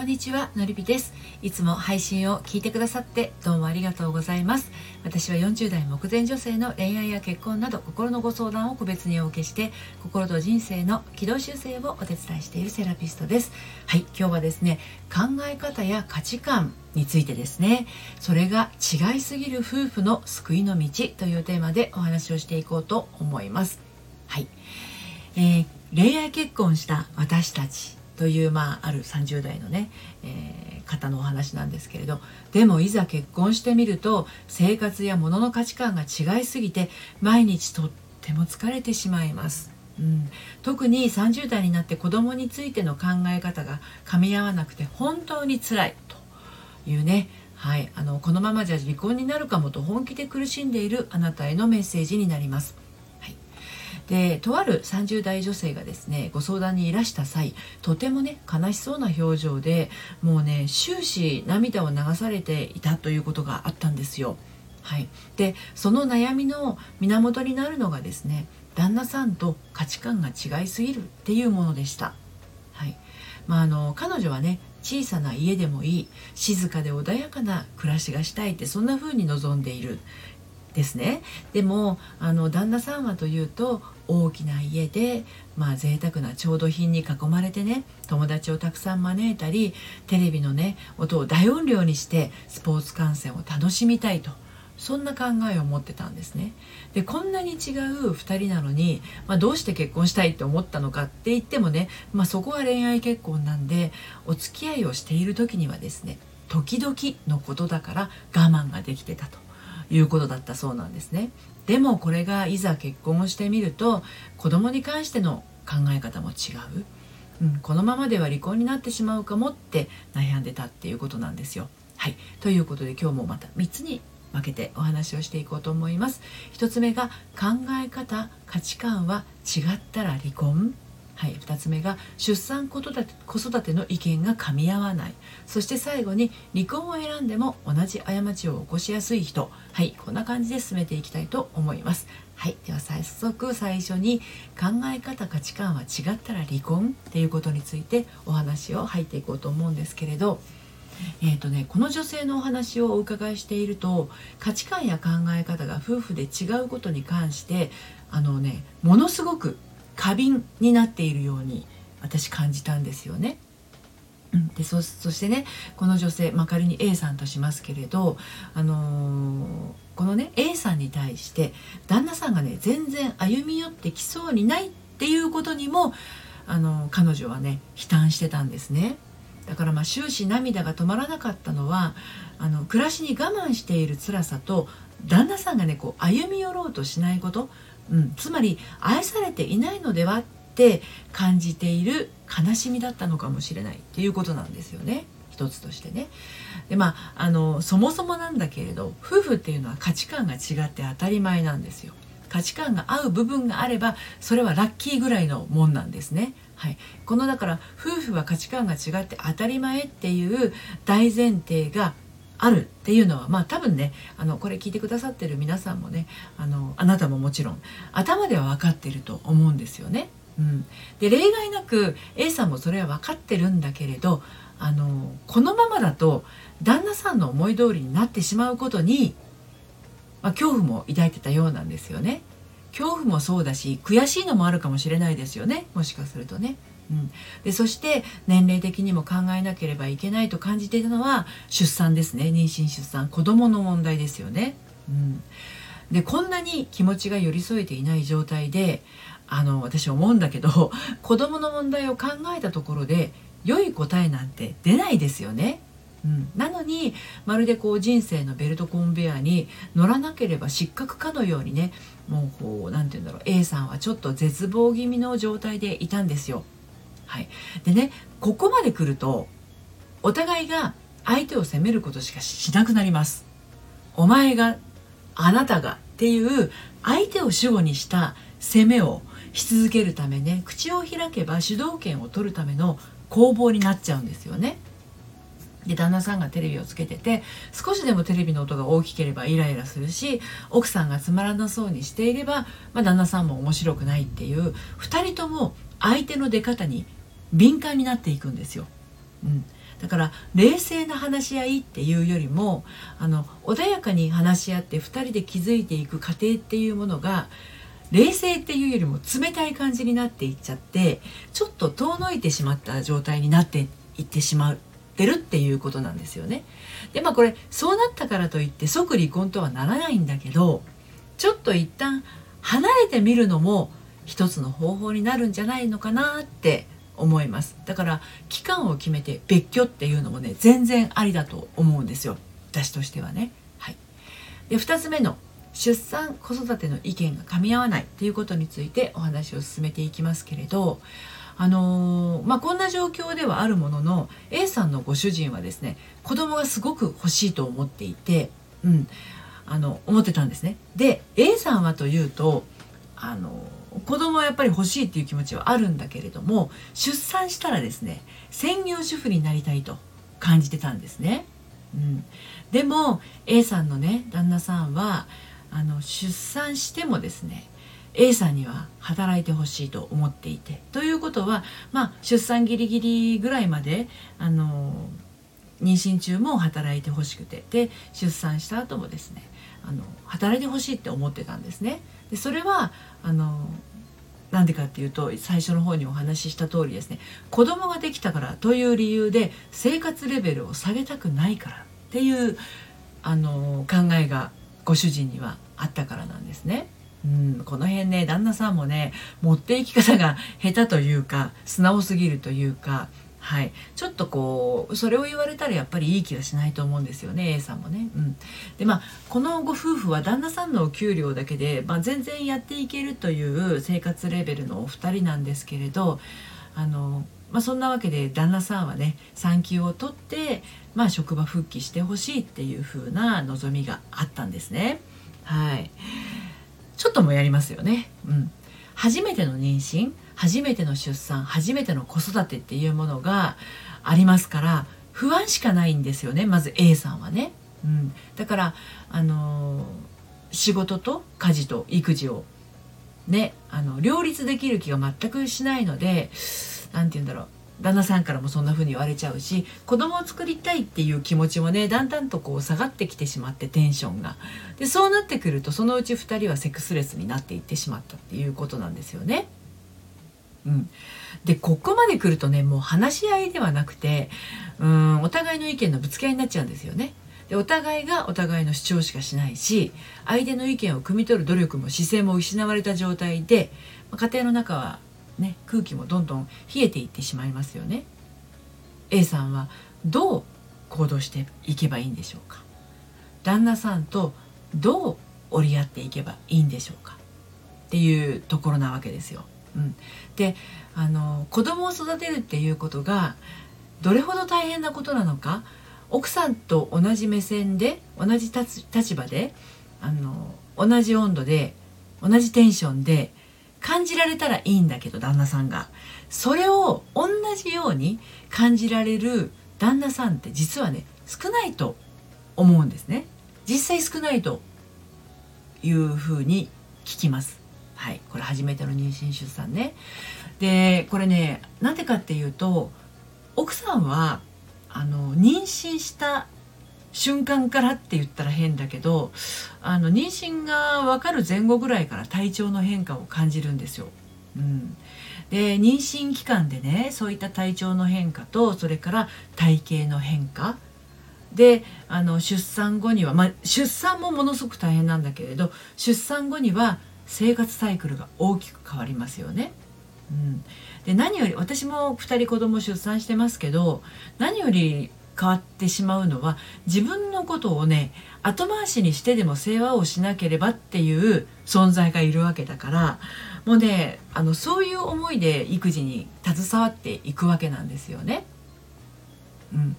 こんにちはのりぴです。いつも配信を聞いてくださってどうもありがとうございます。私は40代目前女性の恋愛や結婚など心のご相談を個別にお受けして心と人生の軌道修正をお手伝いしているセラピストです。はい今日はですね考え方や価値観についてですね。それが違いすぎる夫婦の救いの道というテーマでお話をしていこうと思います。はい、えー、恋愛結婚した私たち。という、まあ、ある30代のね、えー、方のお話なんですけれどでもいざ結婚してみると生活や物の価値観が違いすぎて毎日とっても疲れてしまいます。うん、特に30代になって子供についての考え方が噛み合わなくて本当につらいというねはい、あのこのままじゃ離婚になるかもと本気で苦しんでいるあなたへのメッセージになります。でとある30代女性がですねご相談にいらした際とてもね悲しそうな表情でもうね終始涙を流されていたということがあったんですよ。はい、でその悩みの源になるのがですね旦那さんと価値観が違いすぎるっていうものでした。はいまあ、あの彼女はね小さな家でもいい静かで穏やかな暮らしがしたいってそんな風に望んでいるですね。でもあの旦那さんはというと大きな家でまあ贅沢な調度品に囲まれてね友達をたくさん招いたりテレビのね音を大音量にしてスポーツ観戦を楽しみたいとそんな考えを持ってたんですね。でこんなに違う2人なのに、まあ、どうして結婚したいって思ったのかって言ってもね、まあ、そこは恋愛結婚なんでお付き合いをしている時にはですね時々のことだから我慢ができてたと。いうことだったそうなんですねでもこれがいざ結婚をしてみると子供に関しての考え方も違う、うん、このままでは離婚になってしまうかもって悩んでたっていうことなんですよ。はいということで今日もまた3つに分けてお話をしていこうと思います。1つ目が考え方価値観は違ったら離婚はい、2つ目が出産子育て子育ての意見が噛み合わない。そして最後に離婚を選んでも同じ過ちを起こしやすい人。はいこんな感じで進めていきたいと思います。はいでは早速最初に考え方価値観は違ったら離婚っていうことについてお話を入っていこうと思うんですけれど。えーとね、この女性のお話をお伺いしていると価値観や考え方が夫婦で違うことに関してあのねものすごく過敏になっているように私感じたんですよね。でそしてねこの女性、まあ、仮に A さんとしますけれど、あのー、このね A さんに対して旦那さんがね全然歩み寄ってきそうにないっていうことにも、あのー、彼女はね悲嘆してたんですね。だからまあ終始涙が止まらなかったのはあの暮らしに我慢している辛さと旦那さんがねこう歩み寄ろうとしないことうん、つまり愛されていないのではって感じている悲しみだったのかもしれないっていうことなんですよね一つとしてね。でまああのそもそもなんだけれど夫婦っていうのは価値観が違って当たり前なんですよ。価値観が合う部分があればそれはラッキーぐらいのもんなんですね。はい、このだから夫婦は価値観が違って当たり前っていう大前提があるっていうのはまあ多分ねあのこれ聞いてくださってる皆さんもねあのあなたももちろん頭では分かってると思うんですよね。うん、で例外なく A さんもそれは分かってるんだけれどあのこのままだと旦那さんの思い通りになってしまうことに、まあ、恐怖も抱いてたようなんですよね。恐怖もそうだし悔しいのもあるかもしれないですよねもしかするとね。うん、でそして年齢的にも考えなければいけないと感じていたのは出産ですね妊娠出産子どもの問題ですよね。うん、でこんなに気持ちが寄り添えていない状態であの私思うんだけど 子どもの問題を考えたところで良い答えなんて出ないですよね。うん、なのにまるでこう人生のベルトコンベヤに乗らなければ失格かのようにねもうこう何て言うんだろう A さんはちょっと絶望気味の状態でいたんですよ。はい、でねここまで来るとお互いが相手を責めることしかしなくなります。お前があなたがっていう相手を主語にした責めをし続けるためね口を開けば主導権を取るための攻防になっちゃうんですよね。で旦那さんがテレビをつけてて少しでもテレビの音が大きければイライラするし奥さんがつまらなそうにしていれば、まあ、旦那さんも面白くないっていう2人とも相手の出方に敏感になっていくんですよ。うん、だから冷静な話し合いっていうよりもあの穏やかに話し合って2人で築いていく過程っていうものが冷静っていうよりも冷たい感じになっていっちゃってちょっと遠のいてしまった状態になっていってしまってるっていうことなんですよね。でまあこれそうなったからといって即離婚とはならないんだけどちょっと一旦離れてみるのも一つの方法になるんじゃないのかなって思いますだから期間を決めて別居っていうのもね全然ありだと思うんですよ私としてはね。はい、で2つ目の出産子育ての意見が噛み合わないっていうことについてお話を進めていきますけれどあのー、まあ、こんな状況ではあるものの A さんのご主人はですね子供がすごく欲しいと思っていて、うん、あの思ってたんですね。で A さんはというとあの子供はやっぱり欲しいっていう気持ちはあるんだけれども出産したらですね専業主婦になりたいと感じてたんですね。うん、でも A さんのね旦那さんはあの出産してもですね A さんには働いてほしいと思っていてということは、まあ、出産ギリギリぐらいまであの妊娠中も働いてほしくてで出産した後もですねあの働いてほしいって思ってたんですね。でそれはあのなんでかっていうと最初の方にお話しした通りですね子供ができたからという理由で生活レベルを下げたくないからっていうあの考えがご主人にはあったからなんですね。うん、この辺ね旦那さんもね持っていき方が下手というか素直すぎるというかはい、ちょっとこうそれを言われたらやっぱりいい気はしないと思うんですよね A さんもね。うん、でまあこのご夫婦は旦那さんのお給料だけで、まあ、全然やっていけるという生活レベルのお二人なんですけれどあの、まあ、そんなわけで旦那さんはね産休を取って、まあ、職場復帰してほしいっていう風な望みがあったんですね。はい、ちょっともやりますよね。うん、初めての妊娠初めての出産初めての子育てっていうものがありますから不安しかないんですよねまず A さんはね。うん、だからあの、仕事と家事と育児をねあの両立できる気が全くしないので何て言うんだろう旦那さんからもそんな風に言われちゃうし子供を作りたいっていう気持ちもねだんだんとこう下がってきてしまってテンションがでそうなってくるとそのうち2人はセックスレスになっていってしまったっていうことなんですよね。うん、でここまで来るとねもう話し合いではなくてうんお互いの意見のぶつけ合いになっちゃうんですよね。でお互いがお互いの主張しかしないし相手の意見を汲み取る努力も姿勢も失われた状態で家庭の中は、ね、空気もどんどん冷えていってしまいますよね。A さんはどう行動していけばいいんでしょうか？旦那さんとどう折り合っていけばいいんでしょうか？っていうところなわけですよ。うん、であの子供を育てるっていうことがどれほど大変なことなのか奥さんと同じ目線で同じ立場であの同じ温度で同じテンションで感じられたらいいんだけど旦那さんが。それを同じように感じられる旦那さんって実はね少ないと思うんですね。実際少ないというふうに聞きます。はい、これ初めての妊娠出産ね。でこれねなんでかっていうと奥さんはあの妊娠した瞬間からって言ったら変だけどあの妊娠が分かる前後ぐらいから体調の変化を感じるんですよ。うん、で妊娠期間でねそういった体調の変化とそれから体型の変化であの出産後には、まあ、出産もものすごく大変なんだけれど出産後には生活サイクルが大きく変わりますよね。うん、で何より私も2人子供出産してますけど何より変わってしまうのは自分のことをね後回しにしてでも世話をしなければっていう存在がいるわけだからもうねあのそういう思いで育児に携わっていくわけなんですよね。うん、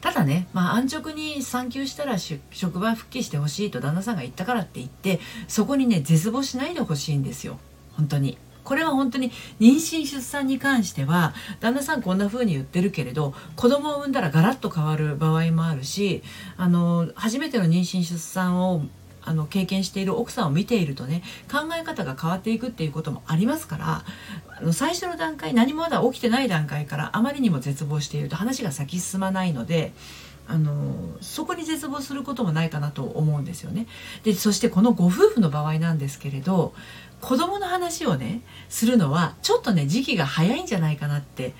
ただね、まあ、安直に産休したら職場復帰してほしいと旦那さんが言ったからって言ってそこにね絶望しないでほしいんですよ本当に。これは本当に妊娠出産に関しては旦那さんこんな風に言ってるけれど子供を産んだらガラッと変わる場合もあるしあの初めての妊娠出産をあの経験している奥さんを見ているとね考え方が変わっていくっていうこともありますからあの最初の段階何もまだ起きてない段階からあまりにも絶望していると話が先進まないのであのそこに絶望することもないかなと思うんですよね。でそしてこのご夫婦の場合なんですけれど子供の話をねするのはちょっとね時期が早いんじゃないかなって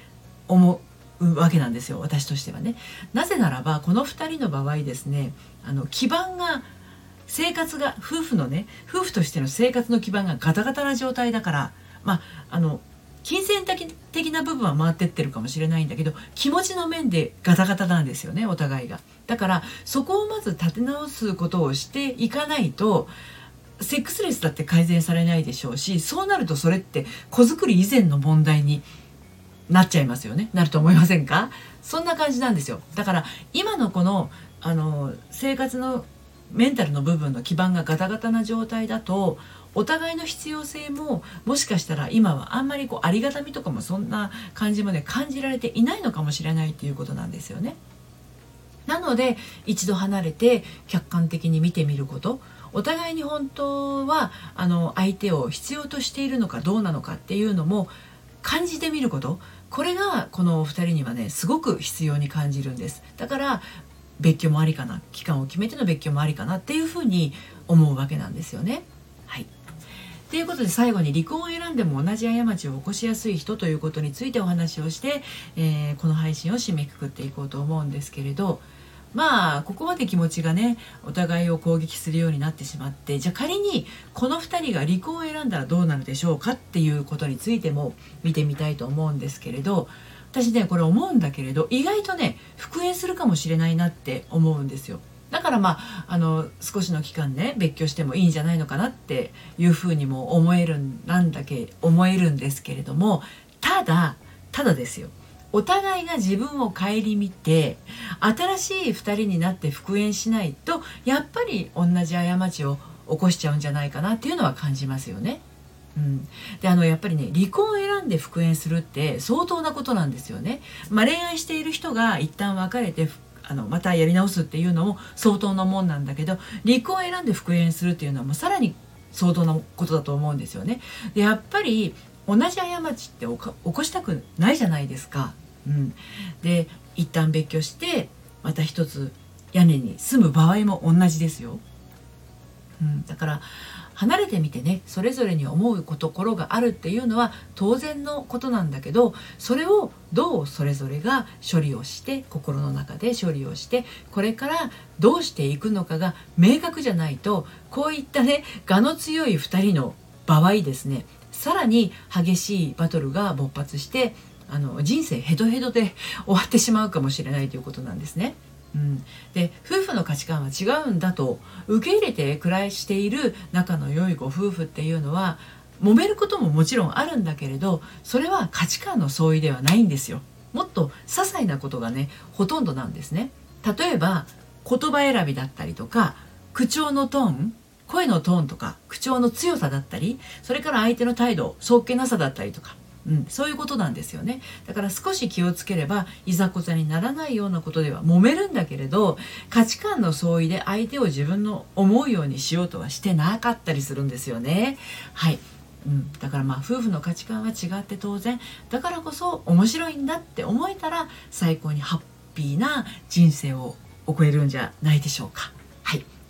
思うわけなんですよ私としてはね。なぜならばこの2人の場合ですねあの基盤が生活が夫婦のね夫婦としての生活の基盤がガタガタな状態だからまああの金銭的な部分は回ってってるかもしれないんだけど気持ちの面でガタガタなんですよねお互いがだからそこをまず立て直すことをしていかないとセックスレスだって改善されないでしょうしそうなるとそれって子作り以前の問題になっちゃいますよね。なると思いませんか？そんな感じなんですよ。だから今のこのあの生活のメンタルの部分の基盤がガタガタな状態だとお互いの必要性ももしかしたら今はあんまりこうありがたみとかもそんな感じもね感じられていないのかもしれないっていうことなんですよね。なので一度離れて客観的に見てみること。お互いに本当はあの相手を必要としているのかどうなのかっていうのも感じてみること。これがこのお二人にはねすごく必要に感じるんです。だから別居もありかな期間を決めての別居もありかなっていうふうに思うわけなんですよね。はい。ということで最後に離婚を選んでも同じ過ちを起こしやすい人ということについてお話をして、えー、この配信を締めくくっていこうと思うんですけれどまあここまで気持ちがねお互いを攻撃するようになってしまってじゃあ仮にこの2人が離婚を選んだらどうなるでしょうかっていうことについても見てみたいと思うんですけれど私ねこれ思うんだけれど意外とね復縁するかもしれないなって思うんですよ。だからまああの少しの期間ね別居してもいいんじゃないのかなっていうふうにも思えるなんだけ思えるんですけれどもただただですよお互いが自分を顧みて新しい2人になって復縁しないとやっぱり同じ過ちを起こしちゃうんじゃないかなっていうのは感じますよね。うん、であのやっぱりね離婚を選んで復縁するって相当なことなんですよね。まあ、恋愛している人が一旦別れてあのまたやり直すっていうのも相当なもんなんだけど離婚を選んで復縁するっていうのはもうさらに相当なことだと思うんですよね。でやっぱり同じ過ちって起こしたくないじゃないですか。うん、で一旦別居してまた一つ屋根に住む場合も同じですよ。うん、だから離れてみてねそれぞれに思うところがあるっていうのは当然のことなんだけどそれをどうそれぞれが処理をして心の中で処理をしてこれからどうしていくのかが明確じゃないとこういったね我の強い2人の場合ですねさらに激しいバトルが勃発してあの人生ヘドヘドで終わってしまうかもしれないということなんですね。うん、で夫婦の価値観は違うんだと受け入れて暮らしている仲の良いご夫婦っていうのは揉めることももちろんあるんだけれどそれは価値観の相違ではないんですよ。もっと些細なことがねほとんどなんですね。例えば言葉選びだったりとか口調のトーン声のトーンとか口調の強さだったりそれから相手の態度そっけなさだったりとか。うん、そういうことなんですよね。だから少し気をつければいざこざにならないようなことでは揉めるんだけれど価値観の相違で相手を自分の思うようにしようとはしてなかったりするんですよね。はい。うん、だからまあ夫婦の価値観は違って当然だからこそ面白いんだって思えたら最高にハッピーな人生を送れるんじゃないでしょうか。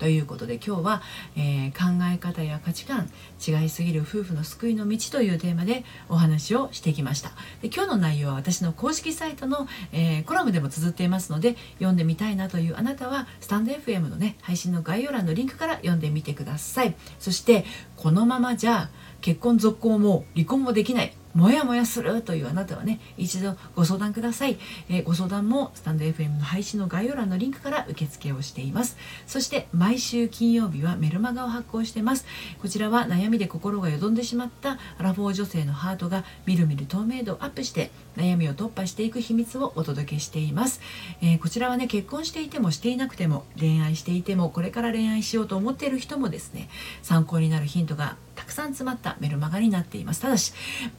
ということで今日は、えー、考え方や価値観違いすぎる夫婦の救いの道というテーマでお話をしてきました。で今日の内容は私の公式サイトの、えー、コラムでも綴っていますので読んでみたいなというあなたはスタンド FM のね配信の概要欄のリンクから読んでみてください。そしてこのままじゃ結婚続行も離婚もできない。もやもやするというあなたはね一度ご相談ください、えー、ご相談もスタンド FM の配信の概要欄のリンクから受付をしています。そして毎週金曜日はメルマガを発行してます。こちらは悩みで心がよどんでしまったアラフォー女性のハートがみるみる透明度をアップして悩みを突破していく秘密をお届けしています、えー、こちらはね結婚していてもしていなくても恋愛していてもこれから恋愛しようと思っている人もですね参考になるヒントがたくさん詰まったメルマガになっています。ただし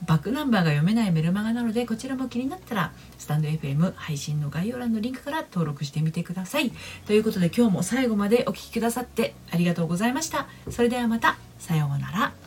バックナンバーが読めないメルマガなのでこちらも気になったらスタンド FM 配信の概要欄のリンクから登録してみてください。ということで今日も最後までお聴きくださってありがとうございました。それではまた。さようなら。